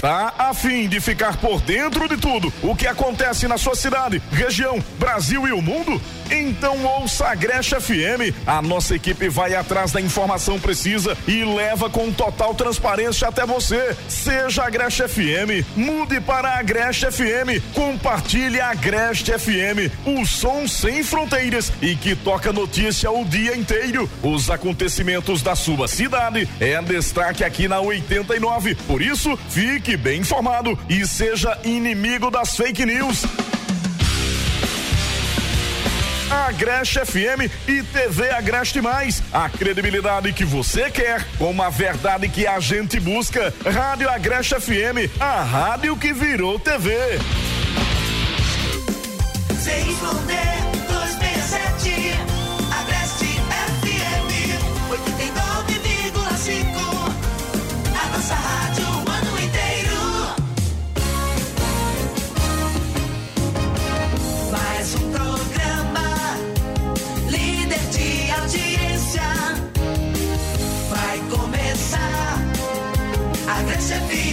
Tá a fim de ficar por dentro de tudo o que acontece na sua cidade, região, Brasil e o mundo? Então ouça a Grecha FM. A nossa equipe vai atrás da informação precisa e leva com total transparência até você. Seja a Grecha FM, mude para a Grecha FM, compartilhe a Grecha FM, o som sem fronteiras e que toca notícia o dia inteiro. Os acontecimentos da sua cidade é destaque aqui na 89. Por isso, fique Fique bem informado e seja inimigo das fake news. Agreste FM e TV Agreste Mais. A credibilidade que você quer, com a verdade que a gente busca. Rádio Agreste FM, a rádio que virou TV. Sem esconder.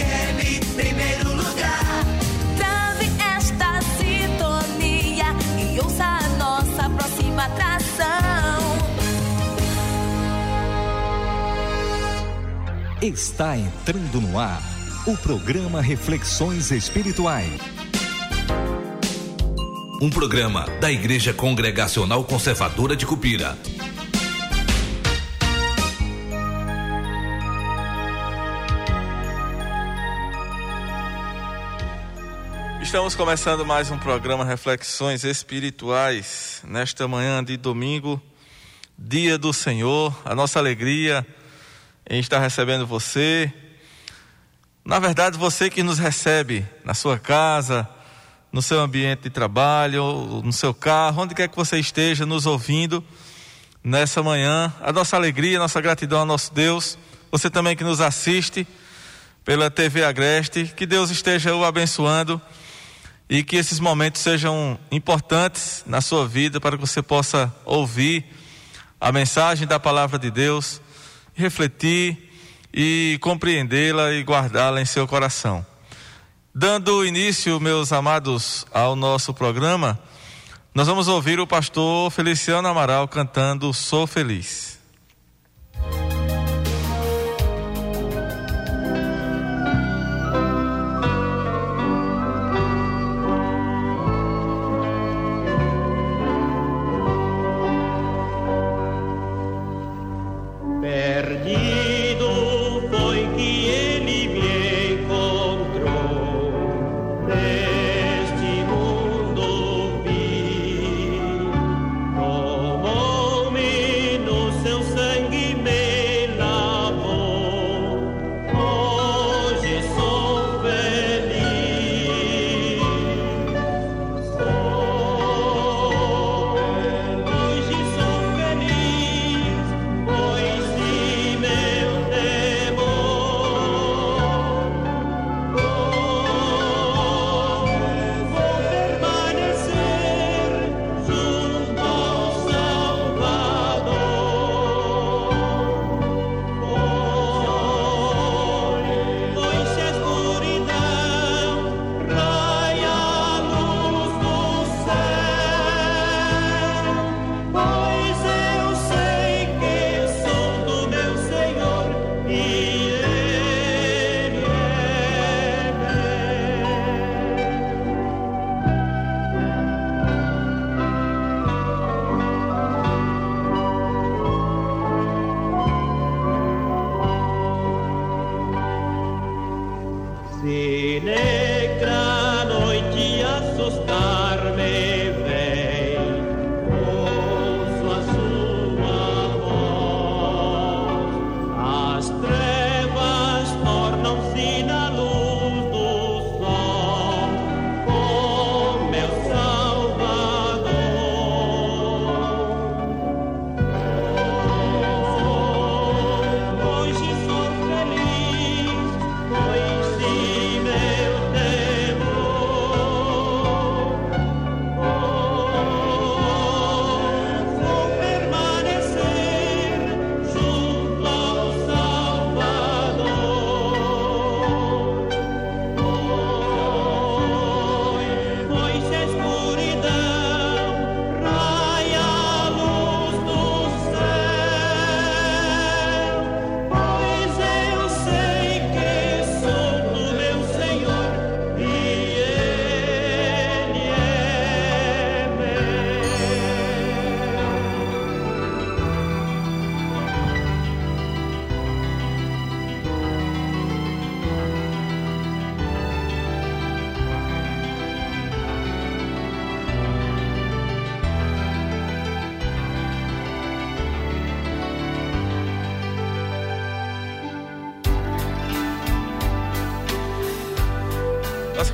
Está entrando no ar o programa Reflexões Espirituais. Um programa da Igreja Congregacional Conservadora de Cupira. Estamos começando mais um programa Reflexões Espirituais nesta manhã de domingo, dia do Senhor, a nossa alegria em estar recebendo você. Na verdade, você que nos recebe na sua casa, no seu ambiente de trabalho, no seu carro, onde quer que você esteja nos ouvindo nessa manhã. A nossa alegria, a nossa gratidão ao nosso Deus. Você também que nos assiste pela TV Agreste, que Deus esteja o abençoando e que esses momentos sejam importantes na sua vida para que você possa ouvir a mensagem da palavra de Deus refletir e compreendê-la e guardá-la em seu coração. Dando início, meus amados, ao nosso programa, nós vamos ouvir o pastor Feliciano Amaral cantando Sou Feliz.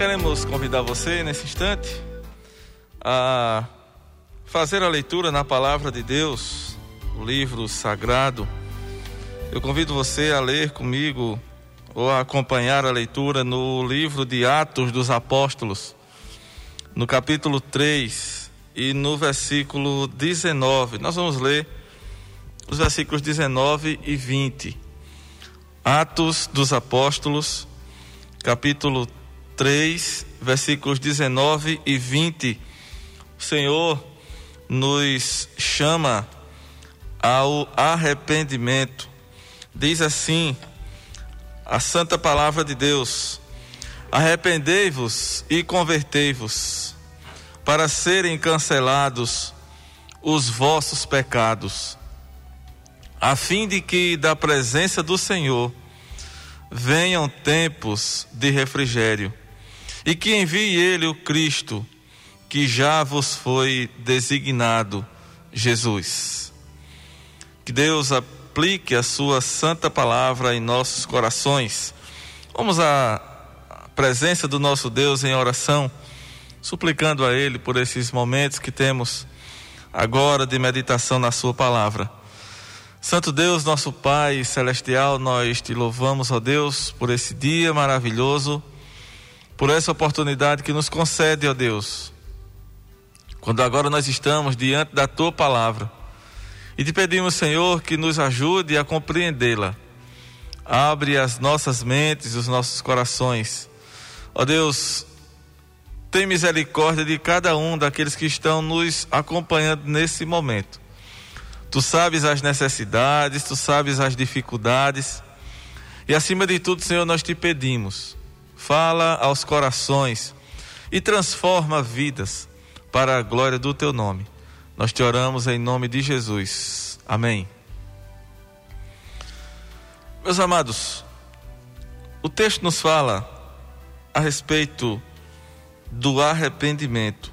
Queremos convidar você nesse instante a fazer a leitura na palavra de Deus, o livro sagrado. Eu convido você a ler comigo ou a acompanhar a leitura no livro de Atos dos Apóstolos, no capítulo 3 e no versículo 19. Nós vamos ler os versículos 19 e 20. Atos dos Apóstolos, capítulo 3, versículos 19 e 20. O Senhor nos chama ao arrependimento. Diz assim a santa palavra de Deus: Arrependei-vos e convertei-vos, para serem cancelados os vossos pecados a fim de que da presença do Senhor venham tempos de refrigério, e que envie Ele o Cristo, que já vos foi designado, Jesus. Que Deus aplique a Sua santa palavra em nossos corações. Vamos à presença do nosso Deus em oração, suplicando a Ele por esses momentos que temos agora de meditação na Sua palavra. Santo Deus, nosso Pai celestial, nós te louvamos, ó Deus, por esse dia maravilhoso, por essa oportunidade que nos concede, ó Deus. Quando agora nós estamos diante da tua palavra e te pedimos, Senhor, que nos ajude a compreendê-la. Abre as nossas mentes, os nossos corações. Ó Deus, tem misericórdia de cada um daqueles que estão nos acompanhando nesse momento. Tu sabes as necessidades, tu sabes as dificuldades. E acima de tudo, Senhor, nós te pedimos, fala aos corações e transforma vidas para a glória do teu nome. Nós te oramos em nome de Jesus. Amém. Meus amados, o texto nos fala a respeito do arrependimento.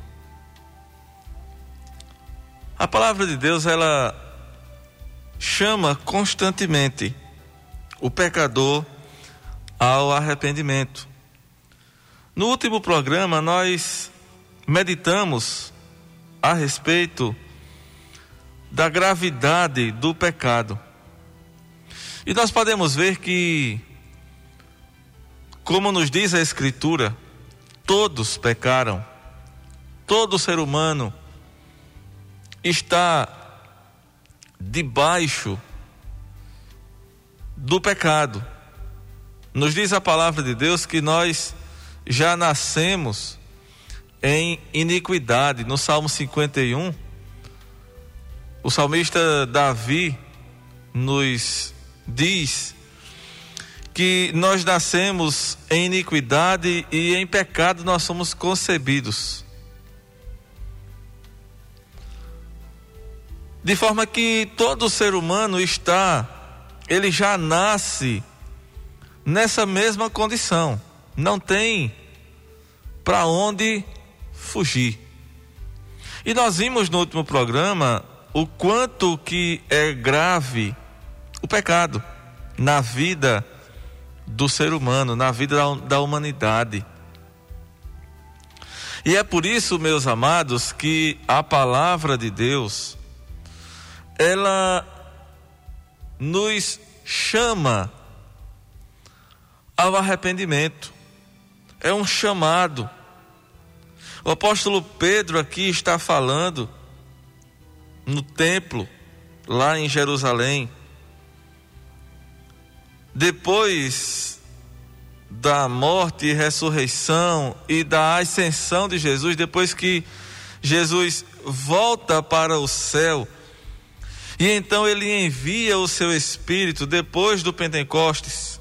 A palavra de Deus, ela chama constantemente o pecador ao arrependimento. No último programa, nós meditamos a respeito da gravidade do pecado. E nós podemos ver que, como nos diz a Escritura, todos pecaram, todo ser humano está debaixo do pecado. Nos diz a palavra de Deus que nós já nascemos em iniquidade. No Salmo 51, o salmista Davi nos diz que nós nascemos em iniquidade e em pecado nós somos concebidos. De forma que todo ser humano está, ele já nasce nessa mesma condição. Não tem para onde fugir. E nós vimos no último programa o quanto que é grave o pecado na vida do ser humano, na vida da, da humanidade. E é por isso, meus amados, que a palavra de Deus ela nos chama ao arrependimento. É um chamado. O apóstolo Pedro aqui está falando no templo, lá em Jerusalém. Depois da morte e ressurreição e da ascensão de Jesus, depois que Jesus volta para o céu, e então ele envia o seu Espírito depois do Pentecostes.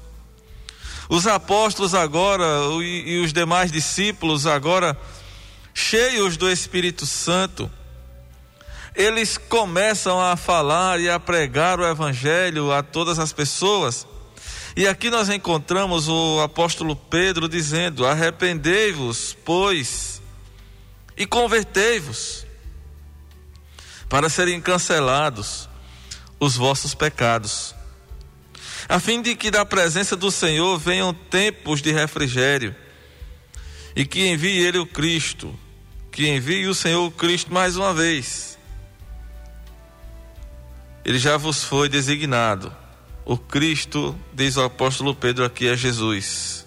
Os apóstolos agora e, os demais discípulos agora, cheios do Espírito Santo, eles começam a falar e a pregar o Evangelho a todas as pessoas. E aqui nós encontramos o apóstolo Pedro dizendo: Arrependei-vos, pois, e convertei-vos, para serem cancelados os vossos pecados, a fim de que da presença do Senhor venham tempos de refrigério, e que envie ele o Cristo, que envie o Senhor o Cristo mais uma vez. Ele já vos foi designado. O Cristo, diz o apóstolo Pedro aqui, é Jesus.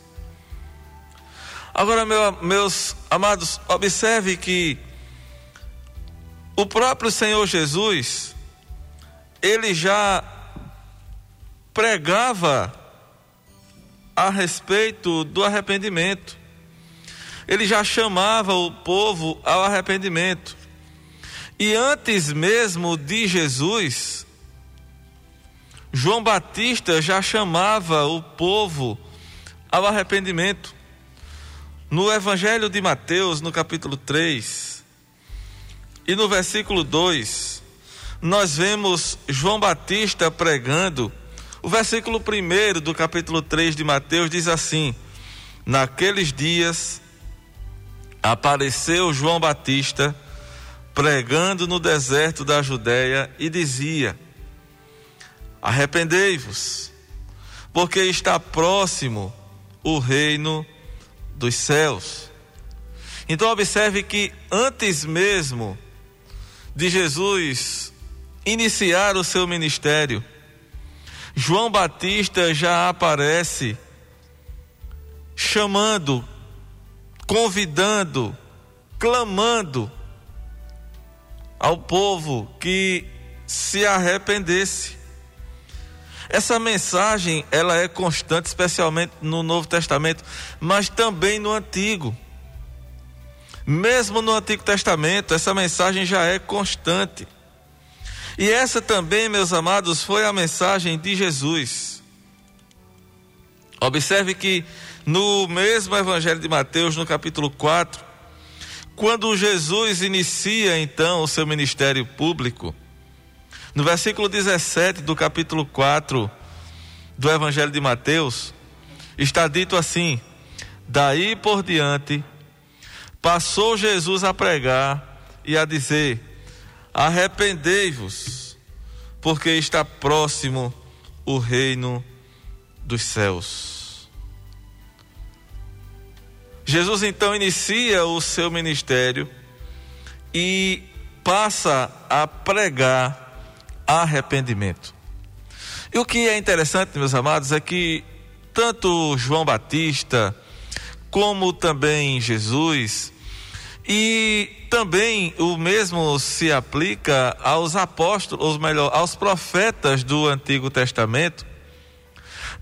Agora, meu, meus amados, observe que o próprio Senhor Jesus, ele já pregava a respeito do arrependimento. Ele já chamava o povo ao arrependimento. E antes mesmo de Jesus, João Batista já chamava o povo ao arrependimento. No Evangelho de Mateus, no capítulo 3, e no versículo 2, nós vemos João Batista pregando. O versículo 1 do capítulo 3 de Mateus diz assim: Naqueles dias apareceu João Batista pregando no deserto da Judéia e dizia: Arrependei-vos, porque está próximo o reino dos céus. Então, observe que antes mesmo de Jesus iniciar o seu ministério, João Batista já aparece chamando, convidando, clamando ao povo que se arrependesse. Essa mensagem, ela é constante, especialmente no Novo Testamento, mas também no Antigo. Mesmo no Antigo Testamento, essa mensagem já é constante. E essa também, meus amados, foi a mensagem de Jesus. Observe que no mesmo Evangelho de Mateus, no capítulo 4, quando Jesus inicia então o seu ministério público, no versículo 17 do capítulo 4 do Evangelho de Mateus, está dito assim: Daí por diante, passou Jesus a pregar e a dizer: Arrependei-vos, porque está próximo o reino dos céus. Jesus então inicia o seu ministério e passa a pregar arrependimento. E o que é interessante, meus amados, é que tanto João Batista, como também Jesus, e também o mesmo se aplica aos apóstolos, ou melhor, aos profetas do Antigo Testamento.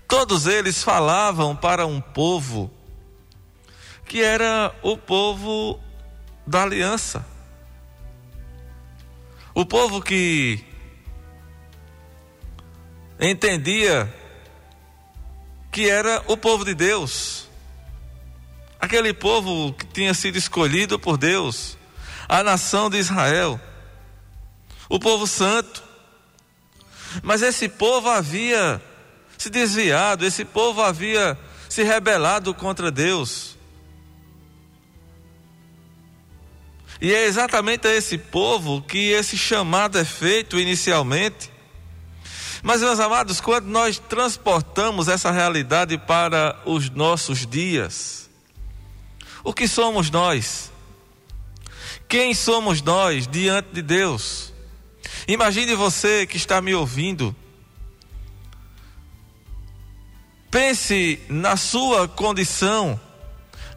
Todos eles falavam para um povo que era o povo da aliança. O povo que entendia que era o povo de Deus, aquele povo que tinha sido escolhido por Deus, a nação de Israel, o povo santo. Mas esse povo havia se desviado, esse povo havia se rebelado contra Deus. E é exatamente a esse povo que esse chamado é feito inicialmente. Mas, meus amados, quando nós transportamos essa realidade para os nossos dias, o que somos nós? Quem somos nós diante de Deus? Imagine você que está me ouvindo. Pense na sua condição,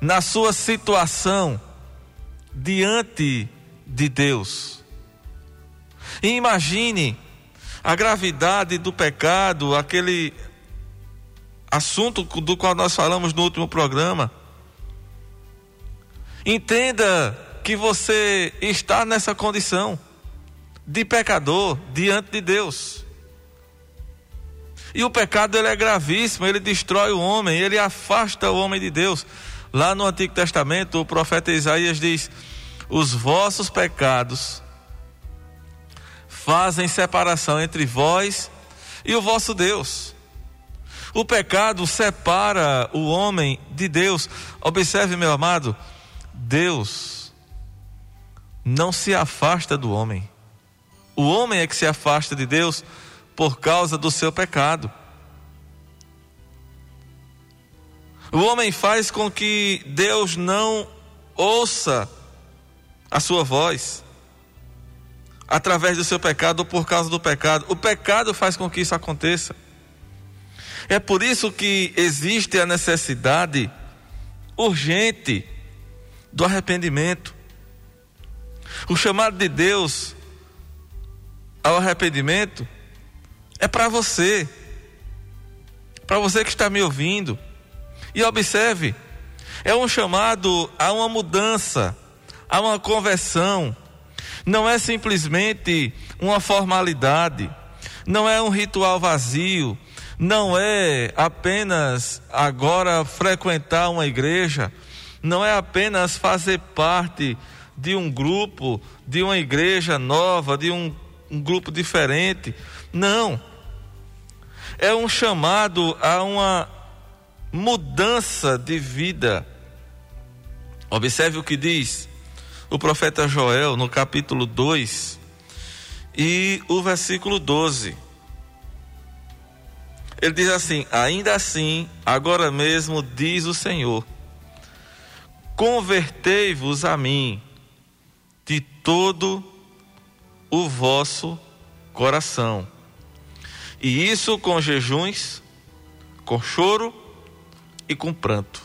na sua situação diante de Deus. E imagine a gravidade do pecado, aquele assunto do qual nós falamos no último programa. Entenda que você está nessa condição de pecador diante de Deus. E o pecado ele é gravíssimo, ele destrói o homem, ele afasta o homem de Deus. Lá no Antigo Testamento, o profeta Isaías diz: Os vossos pecados fazem separação entre vós e o vosso Deus. O pecado separa o homem de Deus. Observe, meu amado, Deus não se afasta do homem. O homem é que se afasta de Deus por causa do seu pecado. O homem faz com que Deus não ouça a sua voz através do seu pecado ou por causa do pecado. O pecado faz com que isso aconteça. É por isso que existe a necessidade urgente do arrependimento. O chamado de Deus ao arrependimento é para você, para você que está me ouvindo. E observe, é um chamado a uma mudança, a uma conversão. Não é simplesmente uma formalidade, não é um ritual vazio, não é apenas agora frequentar uma igreja, não é apenas fazer parte de um grupo, de uma igreja nova, de um, um grupo diferente. Não. É um chamado a uma mudança de vida. Observe o que diz o profeta Joel no capítulo 2 e o versículo 12. Ele diz assim: Ainda assim, agora mesmo diz o Senhor: Convertei-vos a mim de todo o vosso coração. E isso com jejuns, com choro e com pranto.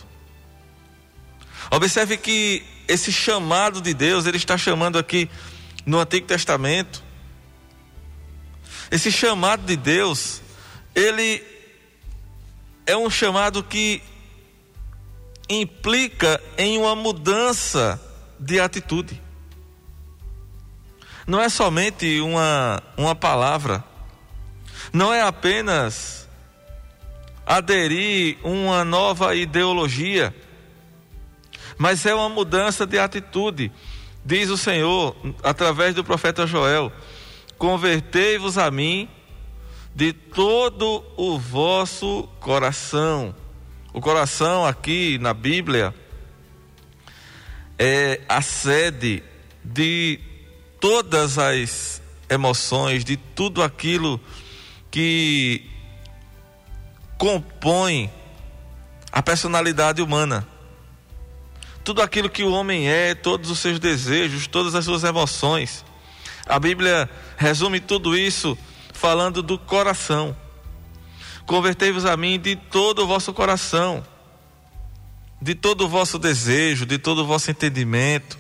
Observe que esse chamado de Deus, ele está chamando aqui no Antigo Testamento. Esse chamado de Deus, ele é um chamado que implica em uma mudança de atitude. Não é somente uma, uma palavra, não é apenas aderir uma nova ideologia, mas é uma mudança de atitude. Diz o Senhor, através do profeta Joel: Convertei-vos a mim de todo o vosso coração. O coração aqui na Bíblia é a sede de todas as emoções, de tudo aquilo que compõe a personalidade humana. Tudo aquilo que o homem é, todos os seus desejos, todas as suas emoções. A Bíblia resume tudo isso falando do coração. Convertei-vos a mim de todo o vosso coração, de todo o vosso desejo, de todo o vosso entendimento,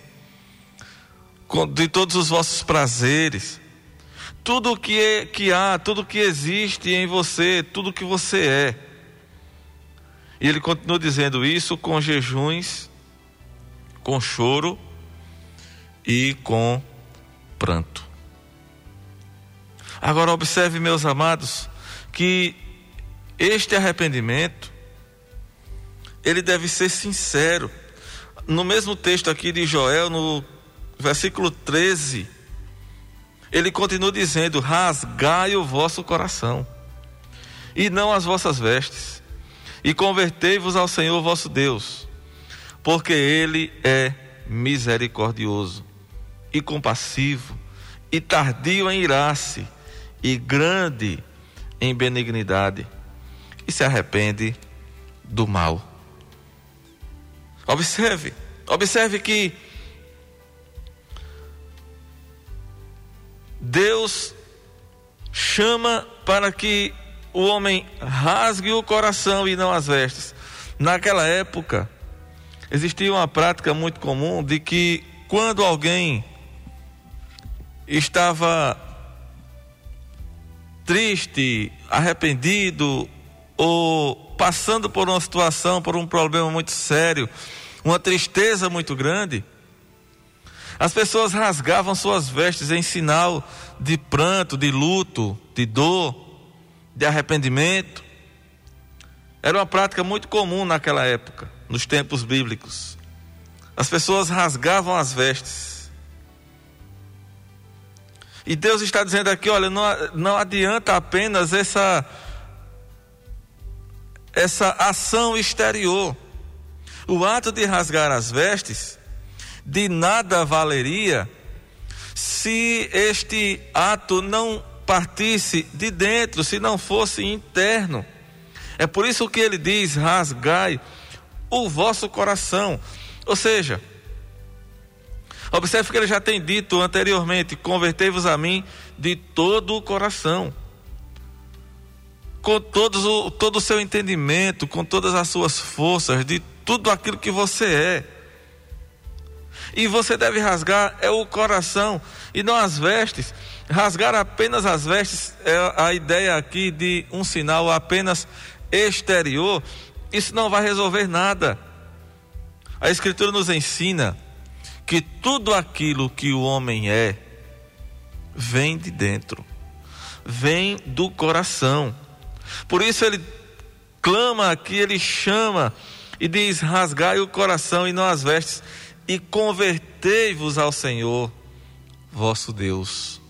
de todos os vossos prazeres, tudo que, é, que há, tudo que existe em você, tudo que você é. E ele continua dizendo isso com jejuns, com choro e com pranto. Agora, observe, meus amados, que este arrependimento, ele deve ser sincero. No mesmo texto aqui de Joel, no versículo 13, ele continua dizendo: Rasgai o vosso coração, e não as vossas vestes, e convertei-vos ao Senhor vosso Deus, porque Ele é misericordioso e compassivo, e tardio em irar-se e grande em benignidade, e se arrepende do mal. Observe, observe que Deus chama para que o homem rasgue o coração e não as vestes. Naquela época, existia uma prática muito comum de que quando alguém estava triste, arrependido ou passando por uma situação, por um problema muito sério, uma tristeza muito grande, as pessoas rasgavam suas vestes em sinal de pranto, de luto, de dor, de arrependimento. Era uma prática muito comum naquela época, nos tempos bíblicos. As pessoas rasgavam as vestes e Deus está dizendo aqui: olha, não, não adianta apenas essa, essa ação exterior. O ato de rasgar as vestes de nada valeria se este ato não partisse de dentro, se não fosse interno. É por isso que ele diz: rasgai o vosso coração. Ou seja, observe que ele já tem dito anteriormente: convertei-vos a mim de todo o coração, com todos o, todo o seu entendimento, com todas as suas forças, de tudo aquilo que você é. E você deve rasgar é o coração e não as vestes. Rasgar apenas as vestes é a ideia aqui de um sinal apenas exterior. Isso não vai resolver nada. A Escritura nos ensina que tudo aquilo que o homem é vem de dentro, vem do coração. Por isso ele clama aqui, ele chama e diz: rasgai o coração e não as vestes, e convertei-vos ao Senhor vosso Deus,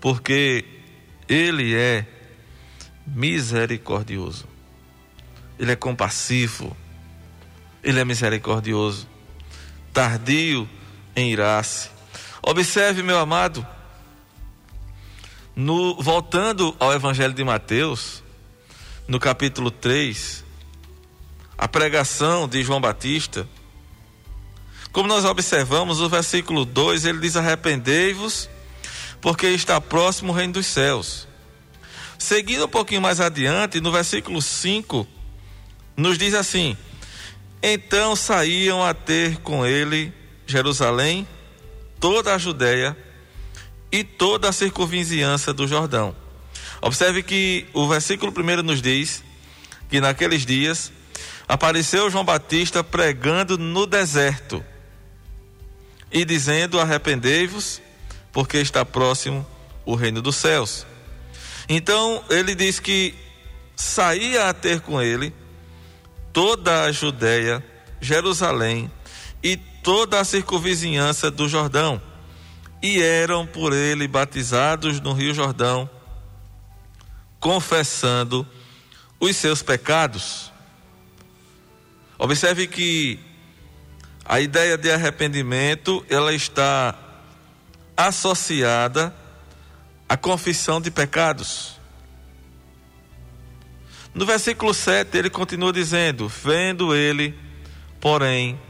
porque Ele é misericordioso, Ele é compassivo, Ele é misericordioso, tardio em irar-se. Observe, meu amado, no, voltando ao Evangelho de Mateus, no capítulo 3, a pregação de João Batista, como nós observamos, o versículo 2 ele diz: Arrependei-vos, porque está próximo o reino dos céus. Seguindo um pouquinho mais adiante, no versículo 5, nos diz assim: Então saíam a ter com ele Jerusalém, toda a Judéia e toda a circunvizinhança do Jordão. Observe que o versículo 1 nos diz que naqueles dias apareceu João Batista pregando no deserto e dizendo: Arrependei-vos, porque está próximo o reino dos céus. Então ele diz que saía a ter com ele toda a Judéia, Jerusalém e toda a circunvizinhança do Jordão, e eram por ele batizados no Rio Jordão, confessando os seus pecados. Observe que a ideia de arrependimento, ela está associada à confissão de pecados. No versículo 7, ele continua dizendo: Vendo ele, porém,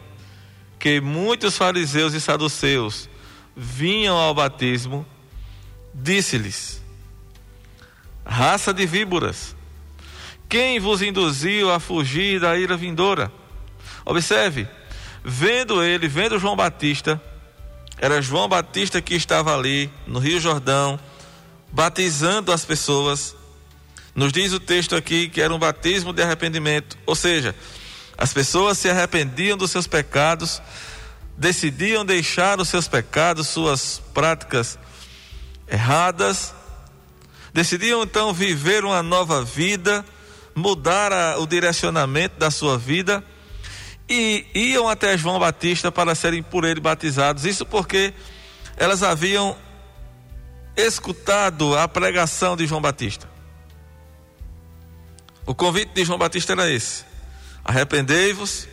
que muitos fariseus e saduceus vinham ao batismo, disse-lhes: Raça de víboras, quem vos induziu a fugir da ira vindoura? Observe, Vendo ele, vendo João Batista, era João Batista que estava ali no Rio Jordão, batizando as pessoas. Nos diz o texto aqui que era um batismo de arrependimento, ou seja, as pessoas se arrependiam dos seus pecados, decidiam deixar os seus pecados, suas práticas erradas, decidiam então viver uma nova vida, mudar a, o direcionamento da sua vida e iam até João Batista para serem por ele batizados. Isso porque elas haviam escutado a pregação de João Batista. O convite de João Batista era esse: arrependei-vos,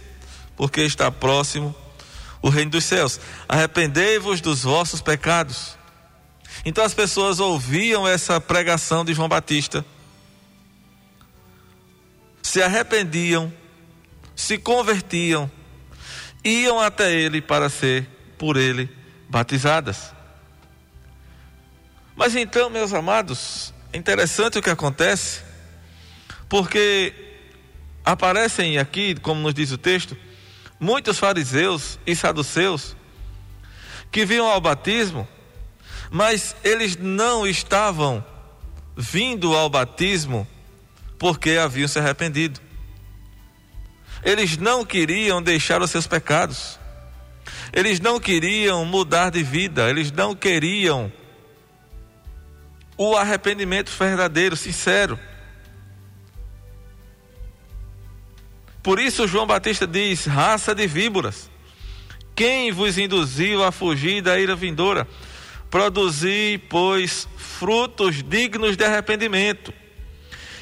porque está próximo o reino dos céus. Arrependei-vos dos vossos pecados. Então as pessoas ouviam essa pregação de João Batista, se arrependiam se convertiam, iam até ele para ser por ele batizadas. Mas então, meus amados, é interessante o que acontece, porque aparecem aqui, como nos diz o texto, muitos fariseus e saduceus que vinham ao batismo, mas eles não estavam vindo ao batismo porque haviam se arrependido. Eles não queriam deixar os seus pecados. Eles não queriam mudar de vida, eles não queriam o arrependimento verdadeiro, sincero. Por isso João Batista diz: raça de víboras, quem vos induziu a fugir da ira vindoura? Produzi, pois, frutos dignos de arrependimento.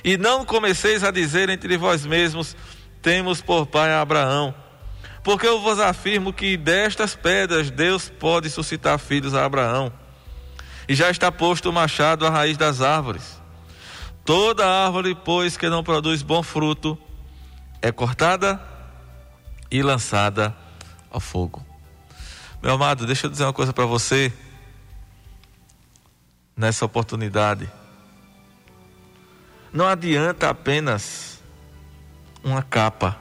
E não comeceis a dizer entre vós mesmos: temos por pai Abraão. Porque eu vos afirmo que destas pedras Deus pode suscitar filhos a Abraão. E já está posto o machado à raiz das árvores. Toda árvore, pois, que não produz bom fruto, é cortada e lançada ao fogo. Meu amado, deixa eu dizer uma coisa para você nessa oportunidade. Não adianta apenas uma capa.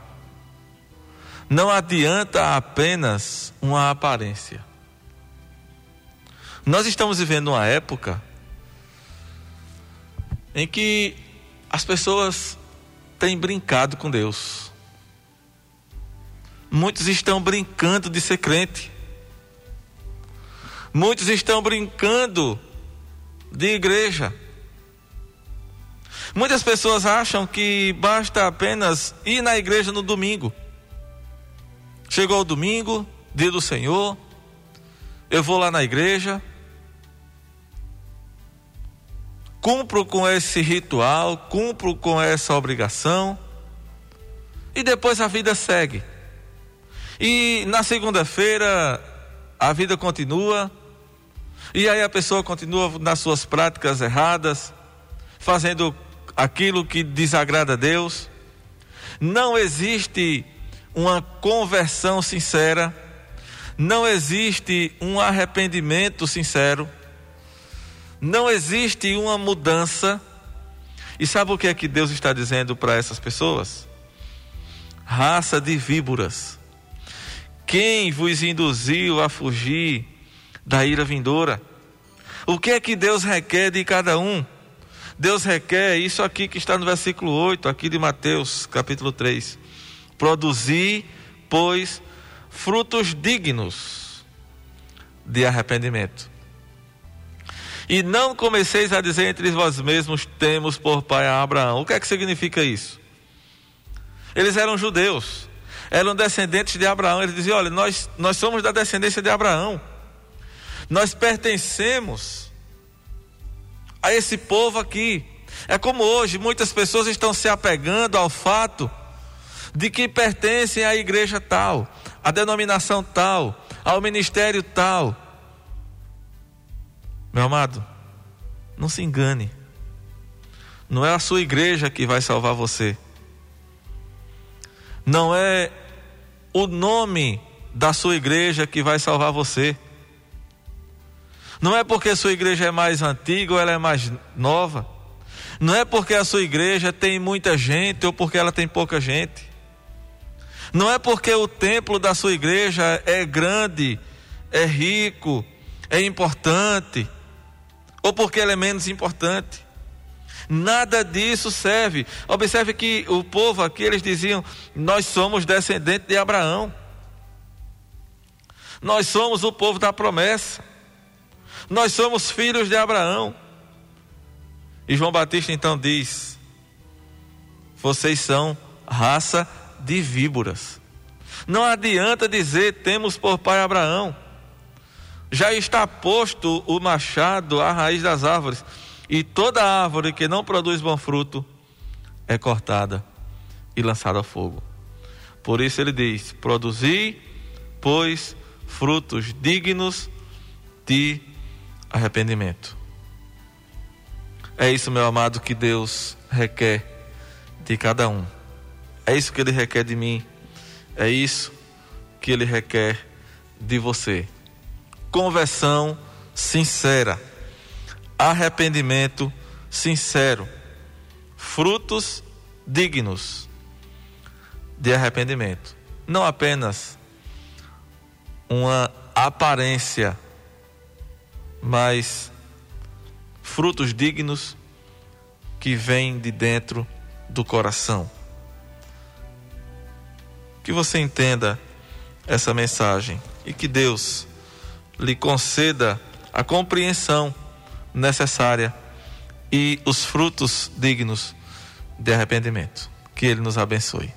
Não adianta apenas uma aparência. Nós estamos vivendo uma época em que as pessoas têm brincado com Deus. Muitos estão brincando de ser crente. Muitos estão brincando de igreja. Muitas pessoas acham que basta apenas ir na igreja no domingo. Chegou o domingo, dia do Senhor, eu vou lá na igreja, cumpro com esse ritual, cumpro com essa obrigação, e depois a vida segue. E na segunda-feira a vida continua, e aí a pessoa continua nas suas práticas erradas, fazendo aquilo que desagrada a Deus. Não existe uma conversão sincera, não existe um arrependimento sincero, não existe uma mudança. E sabe o que é que Deus está dizendo para essas pessoas? Raça de víboras. Quem vos induziu a fugir da ira vindoura? O que é que Deus requer de cada um? Deus requer isso aqui que está no versículo 8, aqui de Mateus, capítulo 3. Produzir, pois, frutos dignos de arrependimento. E não comeceis a dizer entre vós mesmos: temos por pai a Abraão. O que é que significa isso? Eles eram judeus, eram descendentes de Abraão. Eles diziam: olha, nós, nós somos da descendência de Abraão, nós pertencemos a esse povo aqui. É como hoje, muitas pessoas estão se apegando ao fato de que pertencem à igreja tal, à denominação tal, ao ministério tal. Meu amado, não se engane. Não é a sua igreja que vai salvar você. Não é o nome da sua igreja que vai salvar você. Não é porque sua igreja é mais antiga ou ela é mais nova. Não é porque a sua igreja tem muita gente ou porque ela tem pouca gente. Não é porque o templo da sua igreja é grande, é rico, é importante, ou porque ele é menos importante. Nada disso serve. Observe que o povo aqui eles diziam: Nós somos descendentes de Abraão. Nós somos o povo da promessa. Nós somos filhos de Abraão. E João Batista então diz: Vocês são raça de víboras. Não adianta dizer temos por pai Abraão. Já está posto o machado à raiz das árvores, e toda árvore que não produz bom fruto é cortada e lançada ao fogo. Por isso ele diz: produzi, pois, frutos dignos de arrependimento. É isso, meu amado, que Deus requer de cada um. É isso que Ele requer de mim. É isso que Ele requer de você. Conversão sincera. Arrependimento sincero. Frutos dignos de arrependimento. Não apenas uma aparência, mas frutos dignos que vêm de dentro do coração que você entenda essa mensagem e que Deus lhe conceda a compreensão necessária e os frutos dignos de arrependimento. Que Ele nos abençoe.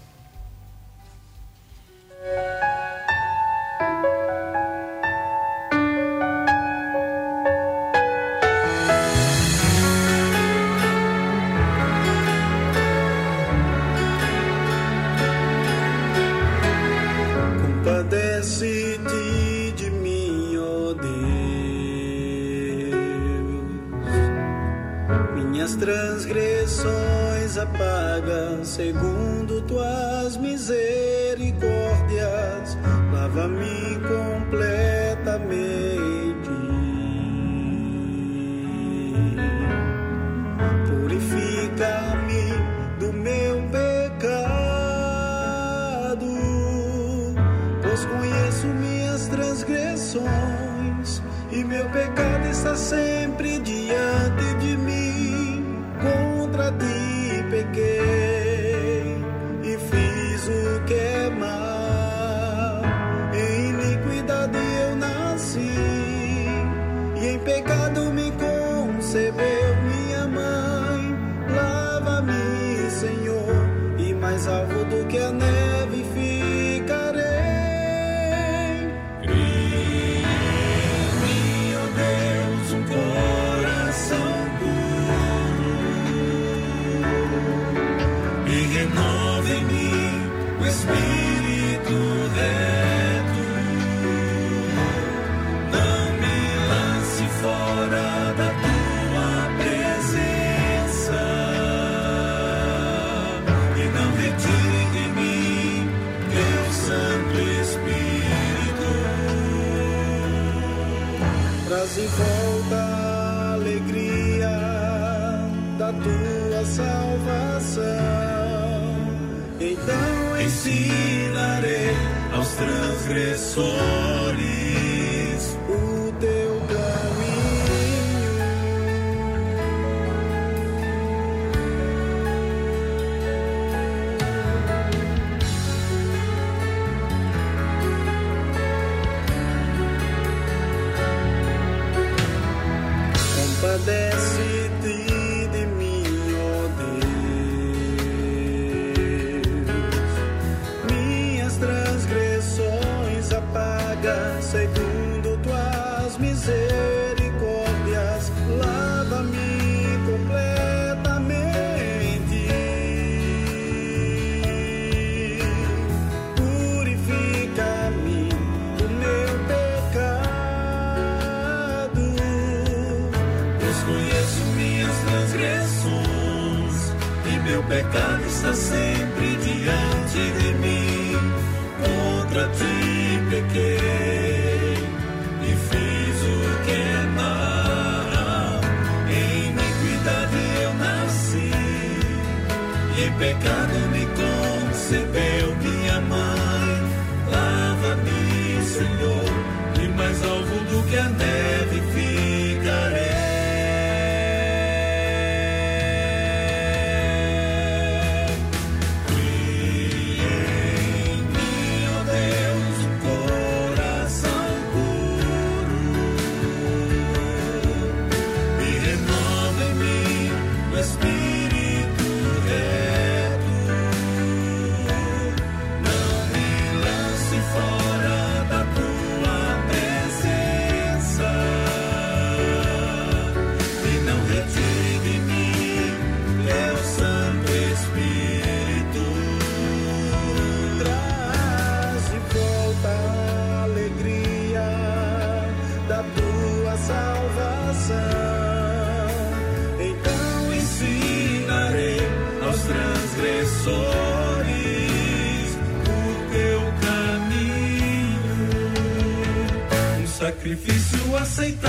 Sacrifício aceitável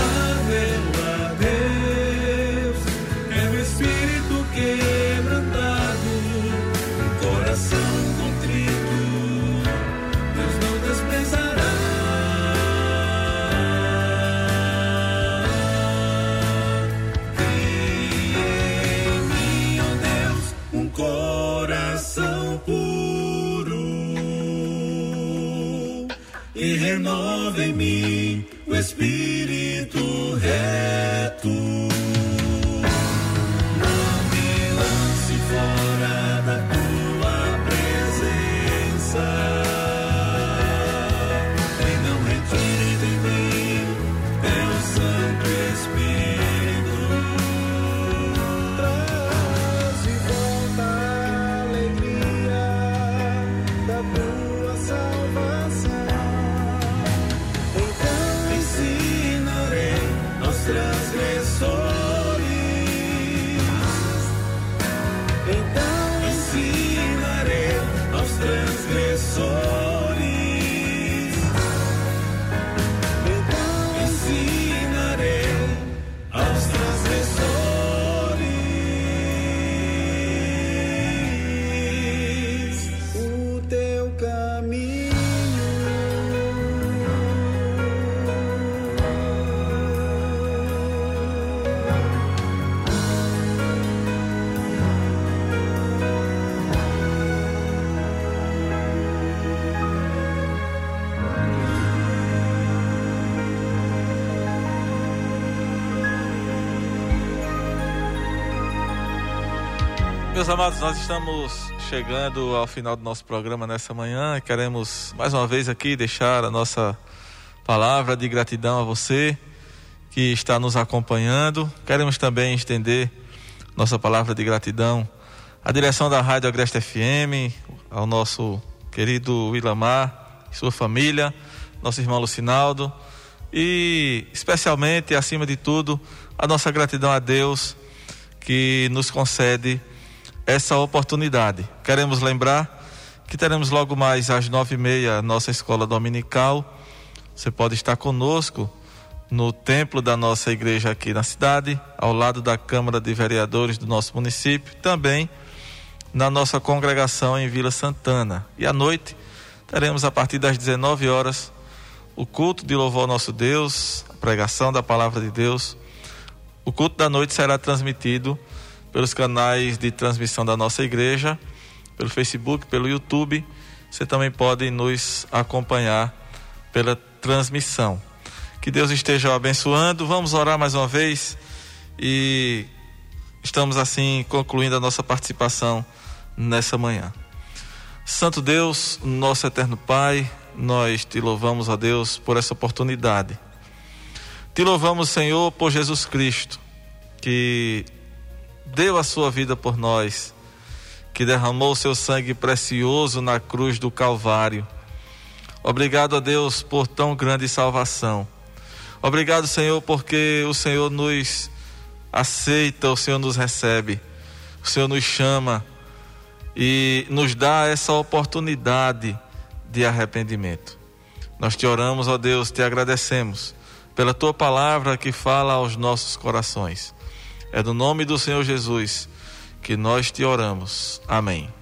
es? Meus amados, nós estamos chegando ao final do nosso programa nessa manhã. Queremos mais uma vez aqui deixar a nossa palavra de gratidão a você que está nos acompanhando. Queremos também estender nossa palavra de gratidão à direção da Rádio Agreste FM, ao nosso querido Wilamar e sua família, nosso irmão Lucinaldo e especialmente, acima de tudo, a nossa gratidão a Deus que nos concede essa oportunidade. Queremos lembrar que teremos logo mais às nove e meia nossa escola dominical. Você pode estar conosco no templo da nossa igreja aqui na cidade, ao lado da Câmara de Vereadores do nosso município, também na nossa congregação em Vila Santana. E à noite teremos a partir das 19 horas o culto de louvor ao nosso Deus, a pregação da palavra de Deus. O culto da noite será transmitido pelos canais de transmissão da nossa igreja, pelo Facebook, pelo YouTube. Você também pode nos acompanhar pela transmissão. Que Deus esteja abençoando. Vamos orar mais uma vez e estamos assim concluindo a nossa participação nessa manhã. Santo Deus, nosso eterno Pai, nós te louvamos, a Deus, por essa oportunidade. Te louvamos, Senhor, por Jesus Cristo, que deu a sua vida por nós, que derramou seu sangue precioso na cruz do Calvário. Obrigado a Deus por tão grande salvação. Obrigado, Senhor, porque o Senhor nos aceita, o Senhor nos recebe, o Senhor nos chama e nos dá essa oportunidade de arrependimento. Nós te oramos, ó Deus, te agradecemos pela tua palavra que fala aos nossos corações. É no nome do Senhor Jesus que nós te oramos. Amém.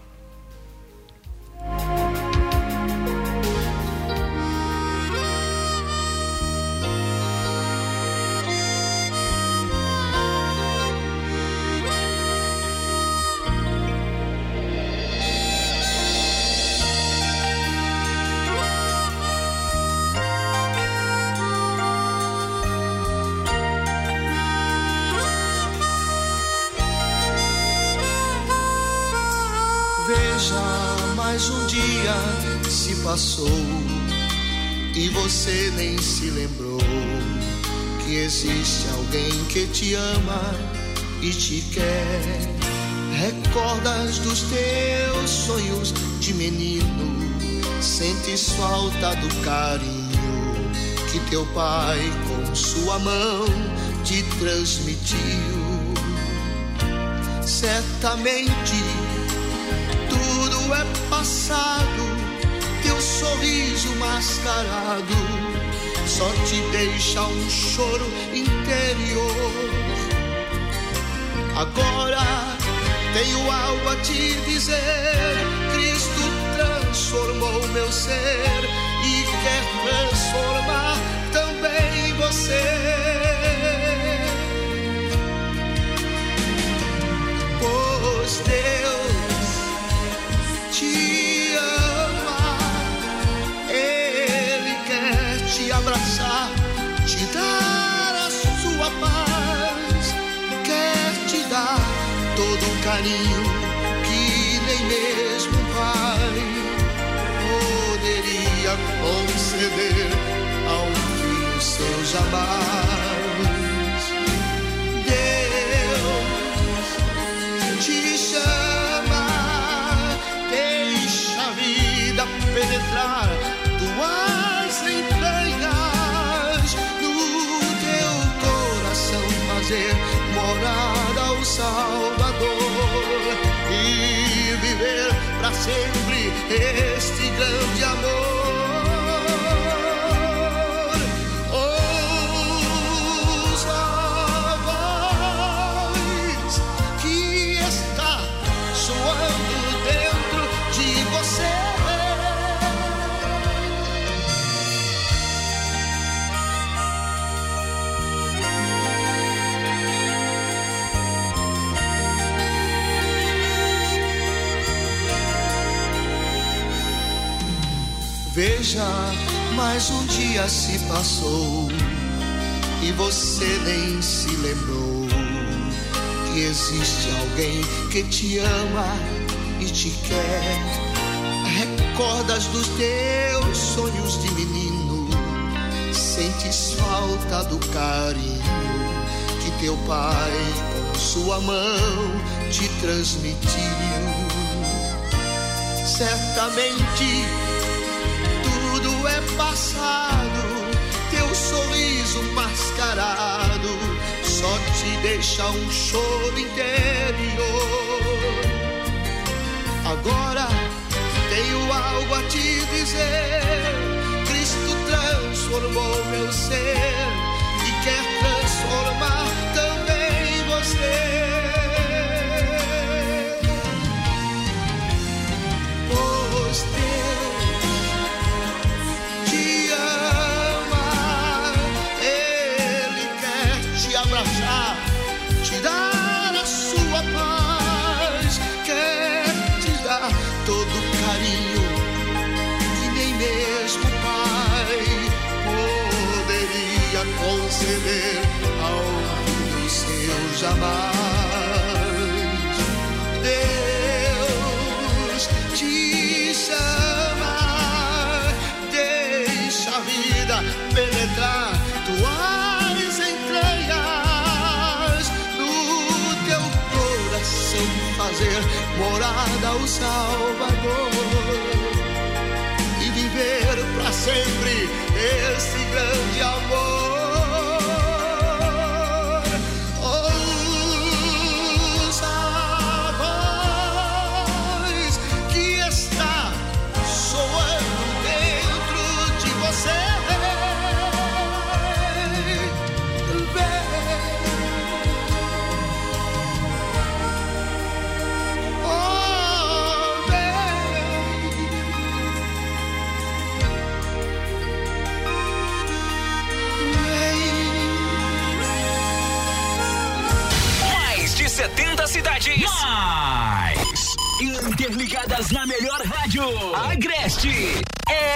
Existe alguém que te ama e te quer. Recordas dos teus sonhos de menino, sentes falta do carinho que teu pai com sua mão te transmitiu. Certamente tudo é passado, teu sorriso mascarado só te deixa um choro interior. Agora tenho algo a te dizer. Cristo transformou meu ser que nem mesmo um pai poderia conceder a um filho seu jamais. Deus te chama, deixa a vida penetrar tuas entranhas, no teu coração fazer morada ao Salvador sempre este grande amor. Veja, mais um dia se passou e você nem se lembrou que existe alguém que te ama e te quer. Recordas dos teus sonhos de menino, sentes falta do carinho que teu pai com sua mão te transmitiu. Certamente é passado, teu sorriso mascarado só te deixa um choro interior. Agora tenho algo a te dizer. Cristo transformou meu ser e quer transformar também você. Todo carinho que nem mesmo o Pai poderia conceder ao filho seu jamais. Deus fazer morada o Salvador e viver para sempre esse grande amor. Cidades. Mais. Interligadas na melhor rádio. Agreste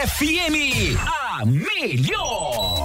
FM. A melhor.